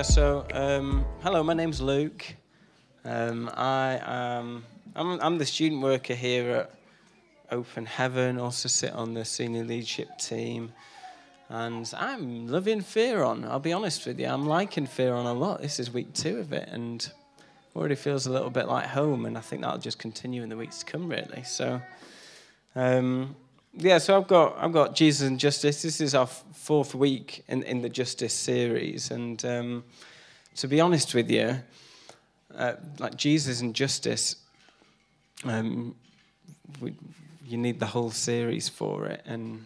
Yeah, so um, hello, my name's Luke. Um, I am I'm, I'm the student worker here at Open Heaven, also sit on the senior leadership team. And I'm loving Fearon. I'll be honest with you, I'm liking Fearon a lot. This is week two of it, and already feels a little bit like home, and I think that'll just continue in the weeks to come, really. So, um, yeah, so I've got I've got Jesus and Justice. This is our fourth week in, in the Justice series, and um, to be honest with you, uh, like Jesus and Justice, um, we, you need the whole series for it, and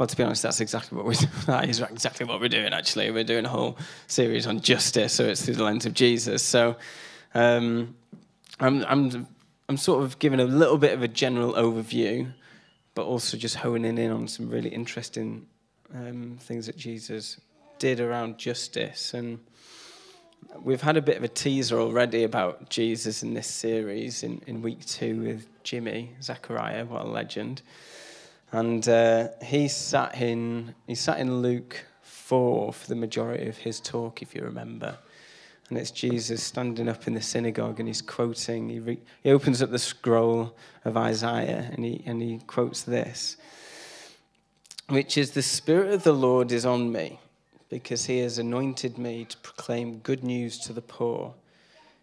well, to be honest, that's exactly what we're that is exactly what we're doing. Actually, we're doing a whole series on justice, so it's through the lens of Jesus. So, um, I'm, I'm, I'm sort of giving a little bit of a general overview, but also just honing in on some really interesting um, things that Jesus did around justice. And we've had a bit of a teaser already about Jesus in this series in, in week two with Jimmy Zachariah, what a legend. And uh, he sat in he sat in Luke four for the majority of his talk, if you remember. And it's Jesus standing up in the synagogue and he's quoting, he, re- he opens up the scroll of Isaiah and he, and he quotes this, which is The Spirit of the Lord is on me because he has anointed me to proclaim good news to the poor.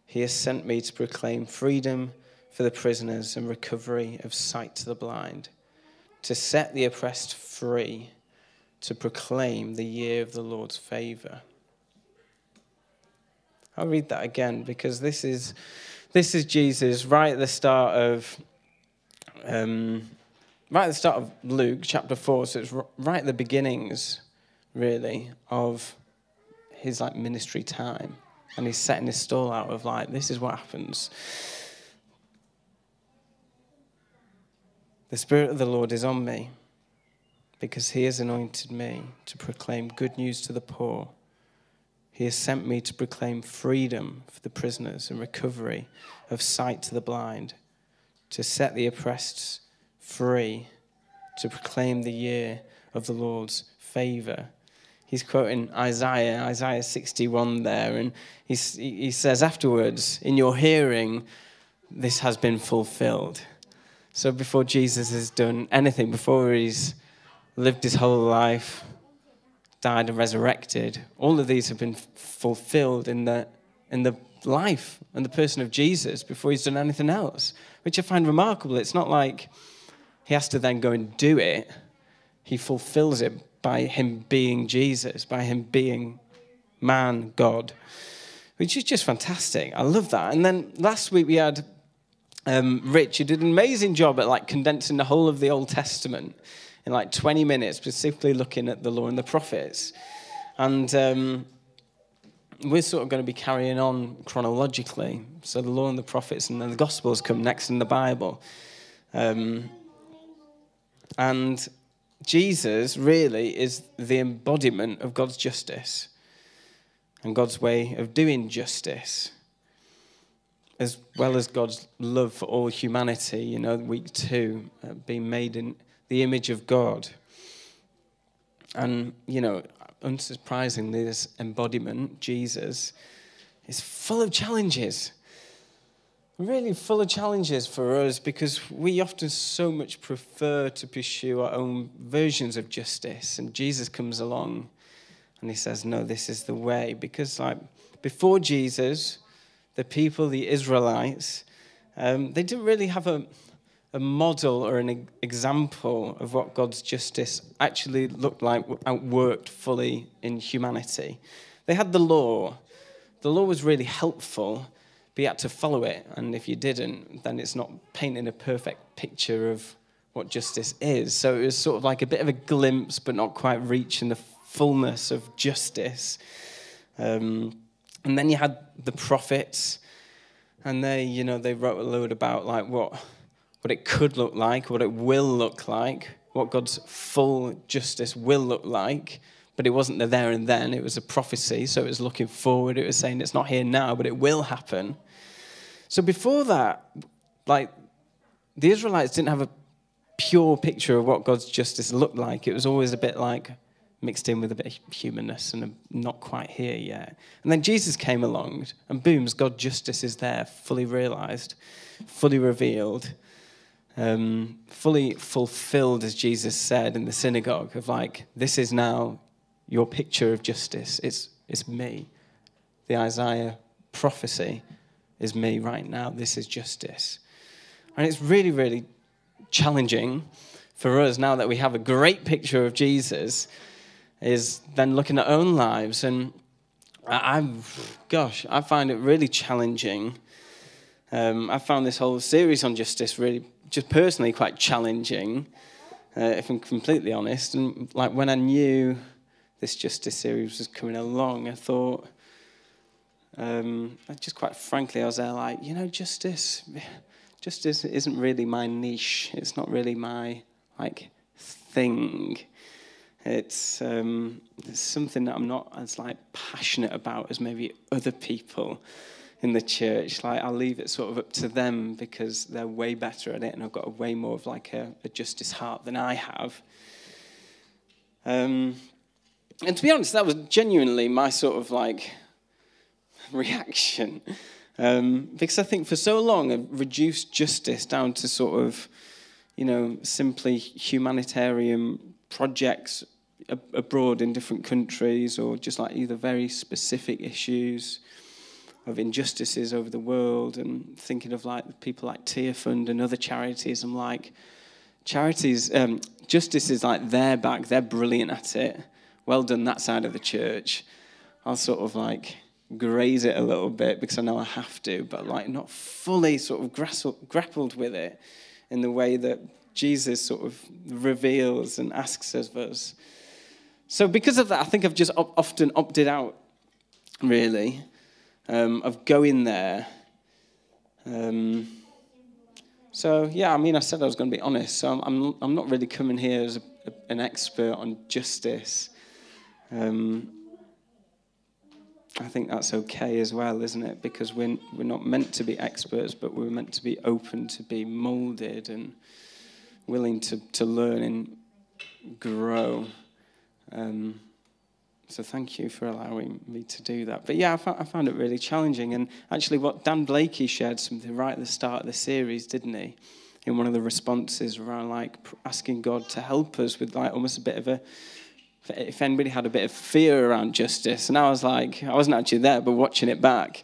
He has sent me to proclaim freedom for the prisoners and recovery of sight to the blind, to set the oppressed free, to proclaim the year of the Lord's favor. I'll read that again because this is, this is Jesus right at the start of um, right at the start of Luke chapter four. So it's right at the beginnings, really, of his like ministry time, and he's setting his stall out of like this is what happens. The Spirit of the Lord is on me because he has anointed me to proclaim good news to the poor. He has sent me to proclaim freedom for the prisoners and recovery of sight to the blind, to set the oppressed free, to proclaim the year of the Lord's favor. He's quoting Isaiah, Isaiah 61 there, and he's, he says afterwards, In your hearing, this has been fulfilled. So before Jesus has done anything, before he's lived his whole life, died and resurrected, all of these have been fulfilled in the, in the life and the person of Jesus before he's done anything else, which I find remarkable. It's not like he has to then go and do it, he fulfills it by him being Jesus, by him being man, God, which is just fantastic. I love that. And then last week we had um, Rich, who did an amazing job at like condensing the whole of the Old Testament in like 20 minutes, specifically looking at the law and the prophets. And um, we're sort of going to be carrying on chronologically. So the law and the prophets and then the Gospels come next in the Bible. Um, and Jesus really is the embodiment of God's justice and God's way of doing justice, as well as God's love for all humanity. You know, week two, uh, being made in the image of God. And, you know, unsurprisingly, this embodiment, Jesus, is full of challenges. Really full of challenges for us because we often so much prefer to pursue our own versions of justice. And Jesus comes along and he says, No, this is the way. Because, like, before Jesus, the people, the Israelites, um, they didn't really have a, a model or an example of what God's justice actually looked like, worked fully in humanity. They had the law. The law was really helpful, but you had to follow it. And if you didn't, then it's not painting a perfect picture of what justice is. So it was sort of like a bit of a glimpse, but not quite reaching the fullness of justice. Um, and then you had the prophets, and they, you know, they wrote a load about like what what it could look like, what it will look like, what God's full justice will look like. But it wasn't the there and then, it was a prophecy. So it was looking forward. It was saying it's not here now, but it will happen. So before that, like the Israelites didn't have a pure picture of what God's justice looked like. It was always a bit like mixed in with a bit of humanness and not quite here yet. And then Jesus came along, and boom, God's justice is there, fully realized, fully revealed, um, fully fulfilled, as Jesus said in the synagogue, of like, this is now your picture of justice. It's, it's me. The Isaiah prophecy is me right now. This is justice. And it's really, really challenging for us now that we have a great picture of Jesus is then looking at our own lives. And I, I gosh, I find it really challenging. Um, I found this whole series on justice really, just personally, quite challenging, uh, if I'm completely honest. And like when I knew this justice series was coming along, I thought, um, just quite frankly, I was there like, you know, justice, justice isn't really my niche. It's not really my like thing. It's, um, it's something that I'm not as like passionate about as maybe other people in the church. Like I'll leave it sort of up to them because they're way better at it, and I've got a way more of like a, a justice heart than I have. Um, and to be honest, that was genuinely my sort of like reaction. Um, because I think for so long I've reduced justice down to sort of, you know, simply humanitarian projects abroad in different countries or just like either very specific issues of injustices over the world and thinking of like people like Tearfund and other charities. I'm like, charities, um, justice is like their bag, they're brilliant at it. Well done, that side of the church. I'll sort of like graze it a little bit because I know I have to, but like not fully sort of grappled with it in the way that Jesus sort of reveals and asks of us. So, because of that, I think I've just op- often opted out, really, um, of going there. Um, so, yeah, I mean, I said I was going to be honest. So, I'm, I'm, I'm not really coming here as a, a, an expert on justice. Um, I think that's okay as well, isn't it? Because we're, we're not meant to be experts, but we're meant to be open to be molded and willing to, to learn and grow. Um, so thank you for allowing me to do that. But yeah, I found, I found, it really challenging. And actually, what Dan Blakey shared something right at the start of the series, didn't he? In one of the responses around like asking God to help us with like almost a bit of a, if anybody had a bit of fear around justice. And I was like, I wasn't actually there, but watching it back,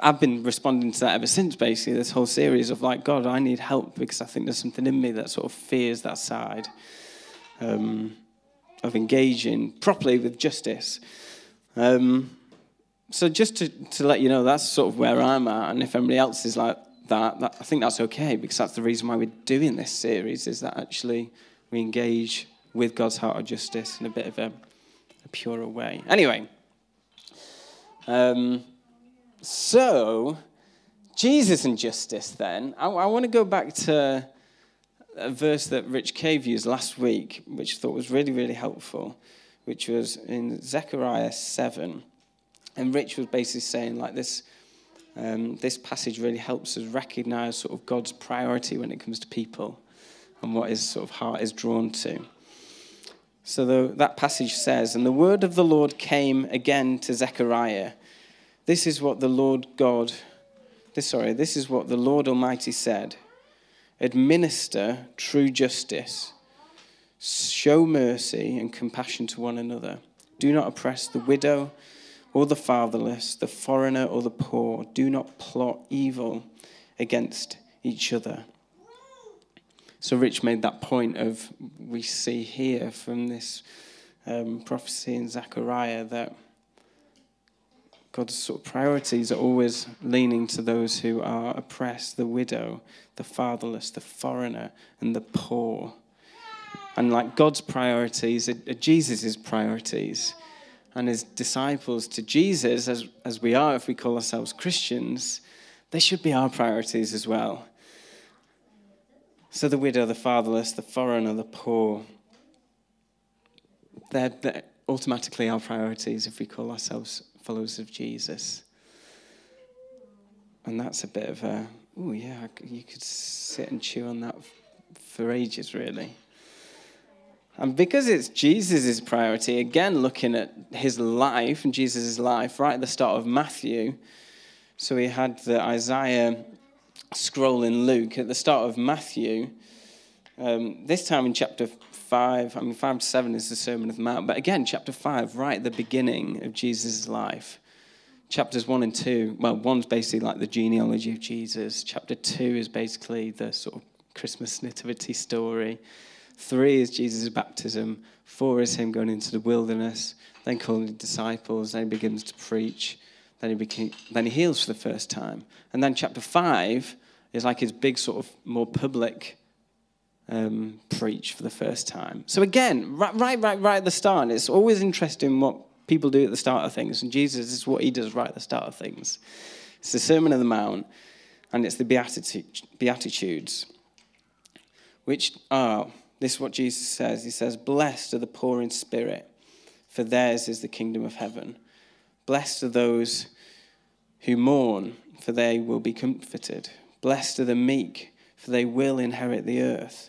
I've been responding to that ever since, basically, this whole series of like, God, I need help because I think there's something in me that sort of fears that side. Um, of engaging properly with justice. Um, so just to, to let you know, that's sort of where I'm at. And if anybody else is like that, that, I think that's okay because that's the reason why we're doing this series is that actually we engage with God's heart of justice in a bit of a, a purer way. Anyway, um, so Jesus and justice then, I, I want to go back to a verse that Rich Cave used last week, which I thought was really, really helpful, which was in Zechariah 7. And Rich was basically saying, like, this, um, this passage really helps us recognize sort of God's priority when it comes to people and what his sort of heart is drawn to. So the, that passage says, And the word of the Lord came again to Zechariah. This is what the Lord God, this, sorry, this is what the Lord Almighty said administer true justice, show mercy and compassion to one another. Do not oppress the widow or the fatherless, the foreigner or the poor. Do not plot evil against each other. So, Rich made that point of we see here from this um, prophecy in Zechariah that God's sort of priorities are always leaning to those who are oppressed, the widow, the fatherless, the foreigner, and the poor. And like God's priorities are Jesus' priorities. And his disciples to Jesus, as, as we are if we call ourselves Christians, they should be our priorities as well. So the widow, the fatherless, the foreigner, the poor, they're, they're automatically our priorities if we call ourselves followers of Jesus. and that's a bit of a, oh, yeah, you could sit and chew on that for ages, really. And because it's Jesus' priority, again, looking at his life and Jesus' life right at the start of Matthew. So we had the Isaiah scroll in Luke. At the start of Matthew, um, this time in chapter 5, I mean, 5 to 7 is the Sermon of the Mount, but again, chapter 5, right at the beginning of Jesus' life. Chapters 1 and 2, well, one's basically like the genealogy of Jesus. Chapter 2 is basically the sort of Christmas nativity story. Three is Jesus' baptism. Four is him going into the wilderness, then calling disciples. Then he begins to preach. Then he, became, then he heals for the first time. And then chapter five is like his big sort of more public um, preach for the first time. So again, right, right, right, right at the start, it's always interesting what people do at the start of things. And Jesus is what he does right at the start of things. It's the Sermon on the Mount, and it's the Beatitudes, which are this is what Jesus says. He says, Blessed are the poor in spirit, for theirs is the kingdom of heaven. Blessed are those who mourn, for they will be comforted. Blessed are the meek, for they will inherit the earth.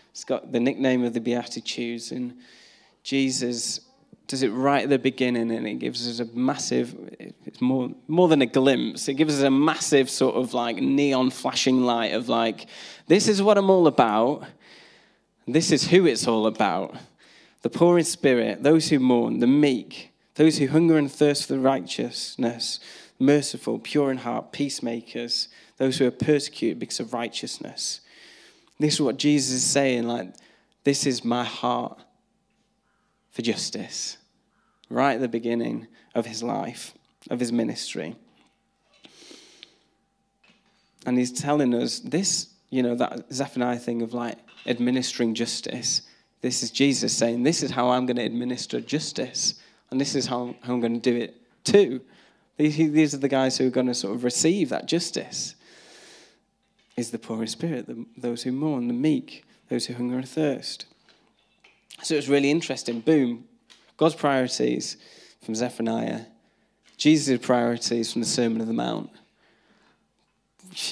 it's got the nickname of the Beatitudes, and Jesus does it right at the beginning and it gives us a massive it's more more than a glimpse it gives us a massive sort of like neon flashing light of like this is what i'm all about. This is who it's all about. The poor in spirit those who mourn the meek those who hunger and thirst for righteousness merciful pure in heart peacemakers those who are persecuted because of righteousness this is what jesus is saying like this is my heart for justice right at the beginning of his life, of his ministry. And he's telling us this, you know, that Zephaniah thing of like administering justice. This is Jesus saying, This is how I'm going to administer justice. And this is how, I'm going to do it too. These are the guys who are going to sort of receive that justice. Is the poor in spirit, the, those who mourn, the meek, those who hunger and thirst. So it's really interesting. Boom, God's priorities from Zephaniah, Jesus' priorities from the Sermon on the Mount.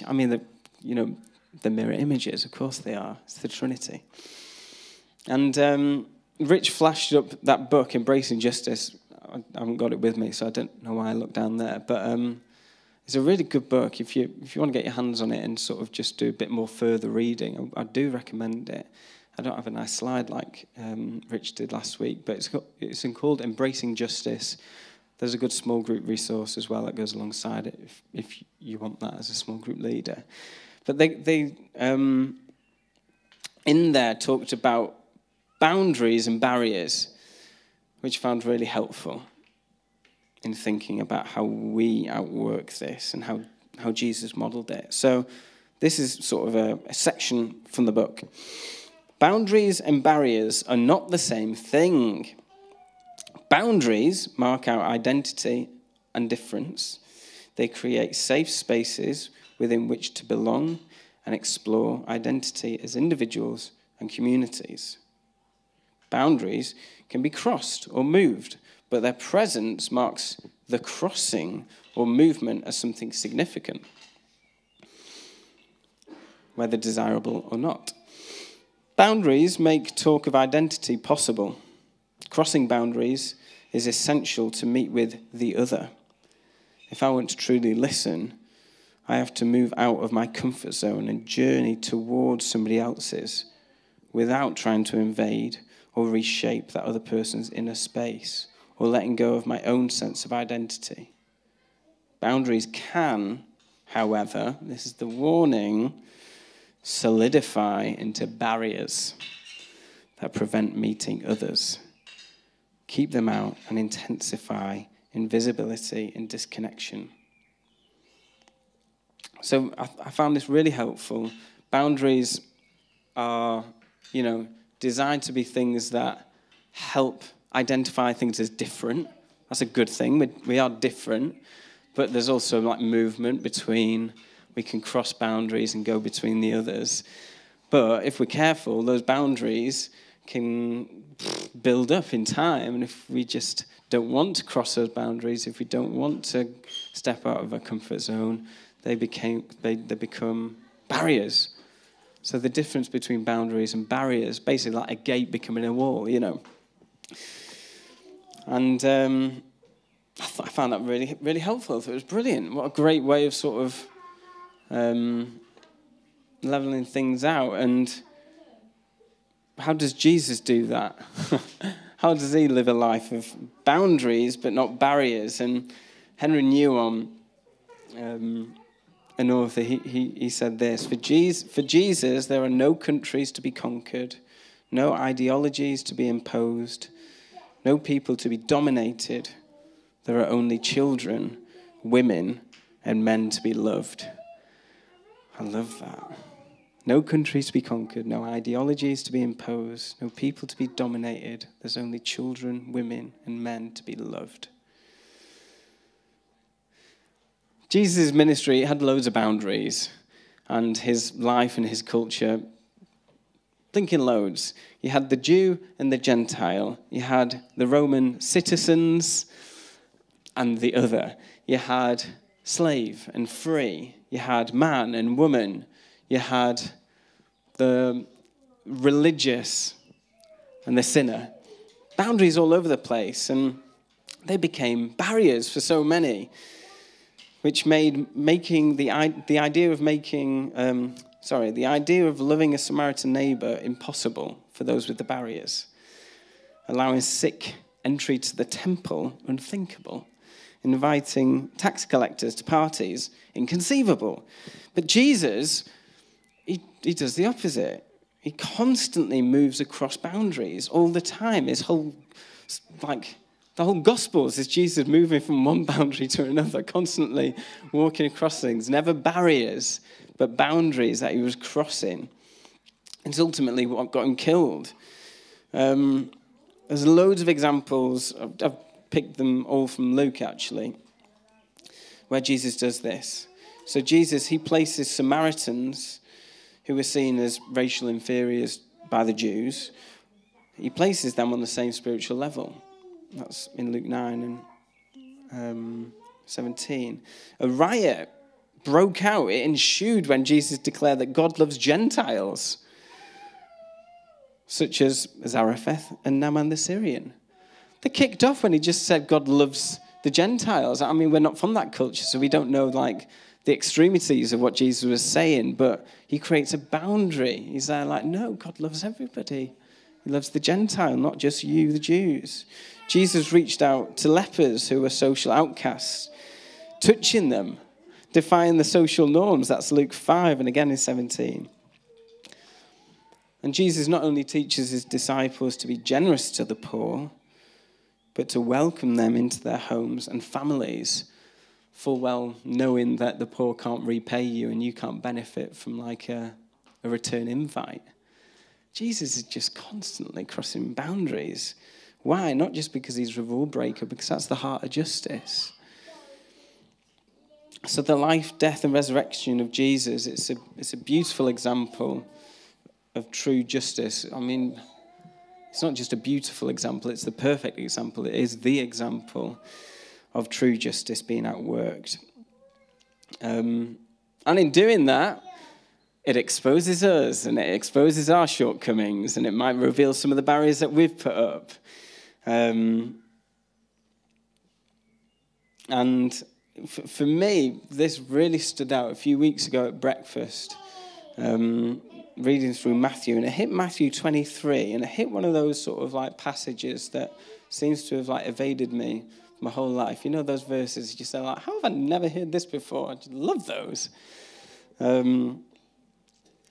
I mean, the, you know, the mirror images, of course they are. It's the Trinity. And um, Rich flashed up that book, Embracing Justice. I haven't got it with me, so I don't know why I looked down there. But um, it's a really good book. If you, if you want to get your hands on it and sort of just do a bit more further reading, I, I do recommend it. I don't have a nice slide like um, Rich did last week, but it's, got, it's called Embracing Justice. There's a good small group resource as well that goes alongside it if, if you want that as a small group leader. But they, they um, in there talked about boundaries and barriers, which I found really helpful in thinking about how we outwork this and how, how Jesus modeled it. So, this is sort of a, a section from the book. Boundaries and barriers are not the same thing. Boundaries mark our identity and difference. They create safe spaces within which to belong and explore identity as individuals and communities. Boundaries can be crossed or moved, but their presence marks the crossing or movement as something significant, whether desirable or not. Boundaries make talk of identity possible. Crossing boundaries is essential to meet with the other. If I want to truly listen, I have to move out of my comfort zone and journey towards somebody else's without trying to invade or reshape that other person's inner space or letting go of my own sense of identity. Boundaries can, however, this is the warning, solidify into barriers that prevent meeting others. Keep them out and intensify invisibility and disconnection. So I, I found this really helpful. Boundaries are, you know, designed to be things that help identify things as different. That's a good thing. We, we are different, but there's also like movement between, we can cross boundaries and go between the others. But if we're careful, those boundaries can build up in time. And if we just don't want to cross those boundaries, if we don't want to step out of our comfort zone, they, became, they, they become barriers. So the difference between boundaries and barriers, basically like a gate becoming a wall, you know. And um, I, th- I, found that really, really helpful. It was brilliant. What a great way of sort of um, leveling things out. And how does Jesus do that? how does he live a life of boundaries but not barriers? And Henry Nouwen, um, an author, he, he, he said this for Jesus, for Jesus, there are no countries to be conquered, no ideologies to be imposed, no people to be dominated. There are only children, women, and men to be loved. I love that. No countries to be conquered, no ideologies to be imposed, no people to be dominated. There's only children, women, and men to be loved. Jesus' ministry had loads of boundaries, and his life and his culture, thinking loads. You had the Jew and the Gentile, you had the Roman citizens and the other, you had slave and free, you had man and woman, you had the religious and the sinner. Boundaries all over the place, and they became barriers for so many, which made making the, the idea of making, um, sorry, the idea of loving a Samaritan neighbor impossible for those with the barriers, allowing sick entry to the temple unthinkable, inviting tax collectors to parties inconceivable. But Jesus he, he does the opposite. He constantly moves across boundaries all the time. His whole, like, the whole Gospels is Jesus moving from one boundary to another, constantly walking across things, never barriers, but boundaries that he was crossing. It's ultimately what got him killed. Um, there's loads of examples, I've, I've picked them all from Luke actually, where Jesus does this. So, Jesus, he places Samaritans who were seen as racial inferiors by the Jews, he places them on the same spiritual level. That's in Luke 9 and um, 17. A riot broke out, it ensued when Jesus declared that God loves Gentiles, such as Zarephath and Naaman the Syrian. They kicked off when he just said God loves the Gentiles. I mean, we're not from that culture, so we don't know, like, the extremities of what Jesus was saying, but he creates a boundary. He's there like, no, God loves everybody. He loves the Gentile, not just you, the Jews. Jesus reached out to lepers who were social outcasts, touching them, defying the social norms. That's Luke 5 and again in 17. And Jesus not only teaches his disciples to be generous to the poor, but to welcome them into their homes and families full well knowing that the poor can't repay you and you can't benefit from like a, a return invite. Jesus is just constantly crossing boundaries. Why? Not just because he's a rule breaker, because that's the heart of justice. So the life, death, and resurrection of Jesus, it's a, it's a beautiful example of true justice. I mean, it's not just a beautiful example, it's the perfect example. It is the example of true justice being outworked. Um, and in doing that, it exposes us and it exposes our shortcomings and it might reveal some of the barriers that we've put up. Um, and for me, this really stood out a few weeks ago at breakfast, um, reading through Matthew, and it hit Matthew 23, and it hit one of those sort of like passages that seems to have like evaded me my whole life. You know those verses you say like, how have I never heard this before? I just love those. Um,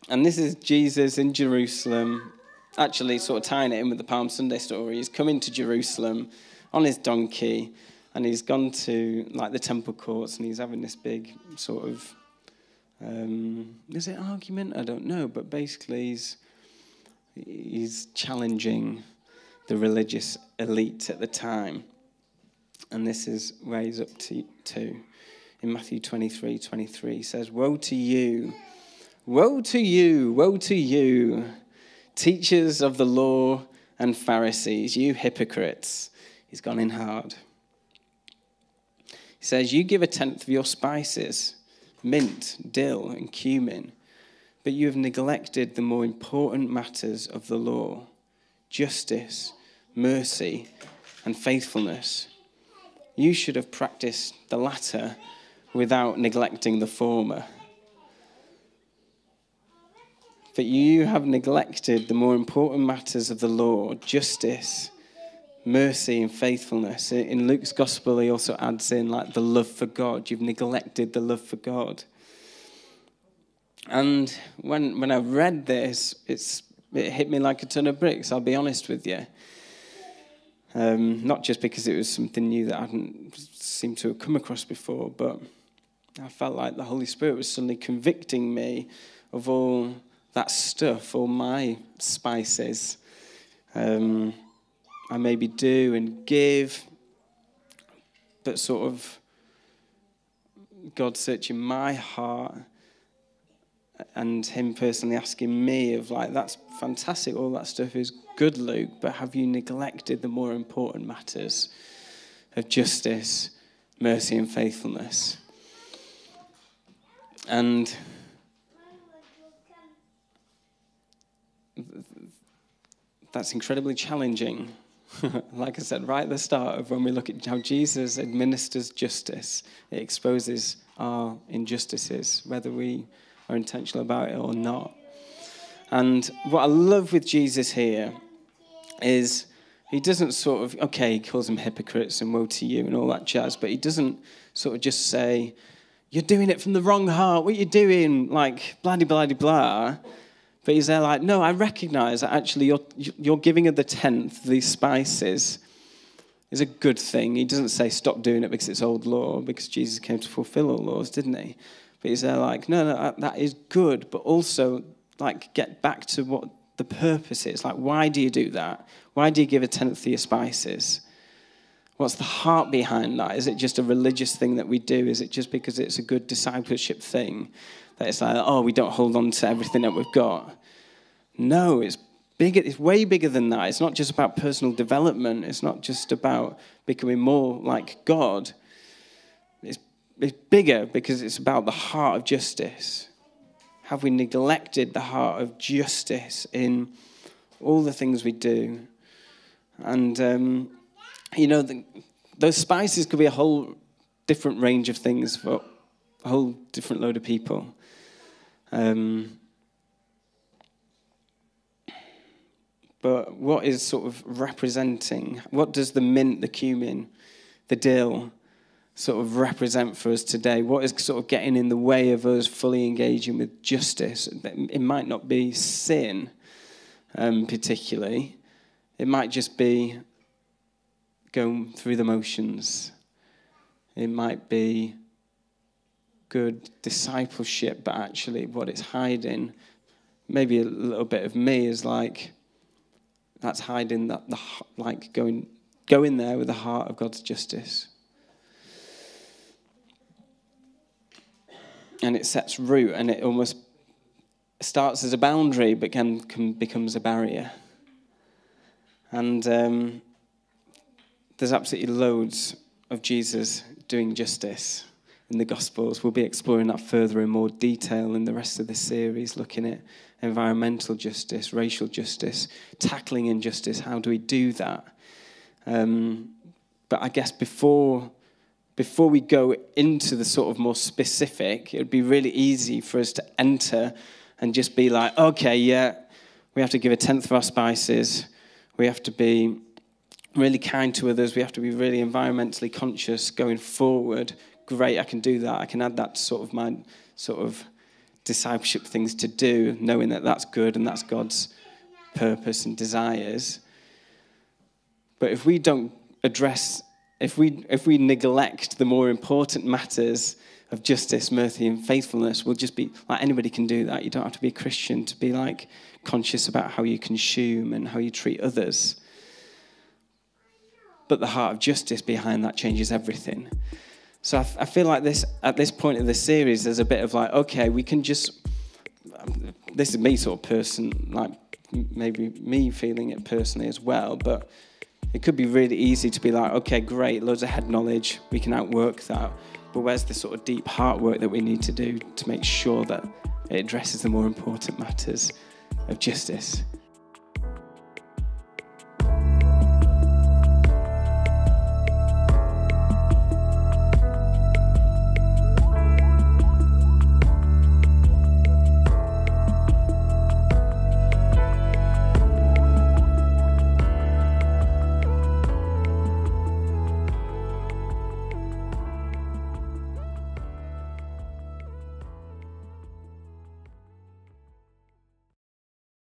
and this is Jesus in Jerusalem, actually sort of tying it in with the Palm Sunday story. He's coming to Jerusalem on his donkey, and he's gone to like the temple courts, and he's having this big sort of Um, is it argument? I don't know, but basically he's he's challenging the religious elite at the time. And this is where he's up to, to. in Matthew 23 23. He says, Woe to you, woe to you, woe to you, teachers of the law and Pharisees, you hypocrites. He's gone in hard. Says, You give a tenth of your spices, mint, dill, and cumin, but you have neglected the more important matters of the law justice, mercy, and faithfulness. You should have practiced the latter without neglecting the former. But you have neglected the more important matters of the law justice, mercy, and faithfulness. In Luke's gospel, he also adds in like the love for God. You've neglected the love for God. And when, when I read this, it's, it hit me like a ton of bricks, I'll be honest with you. Um, not just because it was something new that I hadn't seemed to have come across before, but I felt like the Holy Spirit was suddenly convicting me of all that stuff, all my spices. Um, I maybe do and give, but sort of God searching my heart and Him personally asking me, of like, that's fantastic, all that stuff is good, Luke, but have you neglected the more important matters of justice, mercy, and faithfulness? And that's incredibly challenging like I said, right at the start of when we look at how Jesus administers justice, it exposes our injustices, whether we are intentional about it or not. And what I love with Jesus here is he doesn't sort of, okay, he calls them hypocrites and woe to you and all that jazz, but he doesn't sort of just say, you're doing it from the wrong heart, what are you doing? Like, blah, blah, blah, blah. But he's there like, no, I recognize that actually you're, you're giving of the tenth, these spices, is a good thing. He doesn't say stop doing it because it's old law, because Jesus came to fulfill all laws, didn't he? But he's there like, no, no, that is good, but also like get back to what the purpose is. Like, why do you do that? Why do you give a tenth of your spices? What's the heart behind that? Is it just a religious thing that we do? Is it just because it's a good discipleship thing? That it's like, oh, we don't hold on to everything that we've got. No, it's bigger. It's way bigger than that. It's not just about personal development. It's not just about becoming more like God. It's, it's bigger because it's about the heart of justice. Have we neglected the heart of justice in all the things we do? And, um, you know, the, those spices could be a whole different range of things for a whole different load of people. Um, but what is sort of representing? What does the mint, the cumin, the dill sort of represent for us today? What is sort of getting in the way of us fully engaging with justice? It might not be sin, um, particularly. It might just be going through the motions. It might be good discipleship, but actually, what it's hiding, maybe a little bit of me is like, that's hiding that the like going go in there with the heart of God's justice. And it sets root and it almost starts as a boundary but can, can becomes a barrier. And um, there's absolutely loads of Jesus doing justice in the Gospels. We'll be exploring that further in more detail in the rest of the series, looking at environmental justice, racial justice, tackling injustice. How do we do that? Um, but I guess before before we go into the sort of more specific, it would be really easy for us to enter and just be like, okay, yeah, we have to give a tenth of our spices. We have to be really kind to others. We have to be really environmentally conscious going forward. Great, I can do that. I can add that to sort of my sort of discipleship things to do, knowing that that's good and that's God's purpose and desires. But if we don't address, if we, if we neglect the more important matters of justice, mercy, and faithfulness we'll just be like anybody can do that. You don't have to be a Christian to be like conscious about how you consume and how you treat others. But the heart of justice behind that changes everything. So I, I feel like this at this point of the series, there's a bit of like, okay, we can just. Um, this is me sort of person, like maybe me feeling it personally as well, but it could be really easy to be like, okay, great, loads of head knowledge, we can outwork that. But where's the sort of deep heart work that we need to do to make sure that it addresses the more important matters of justice?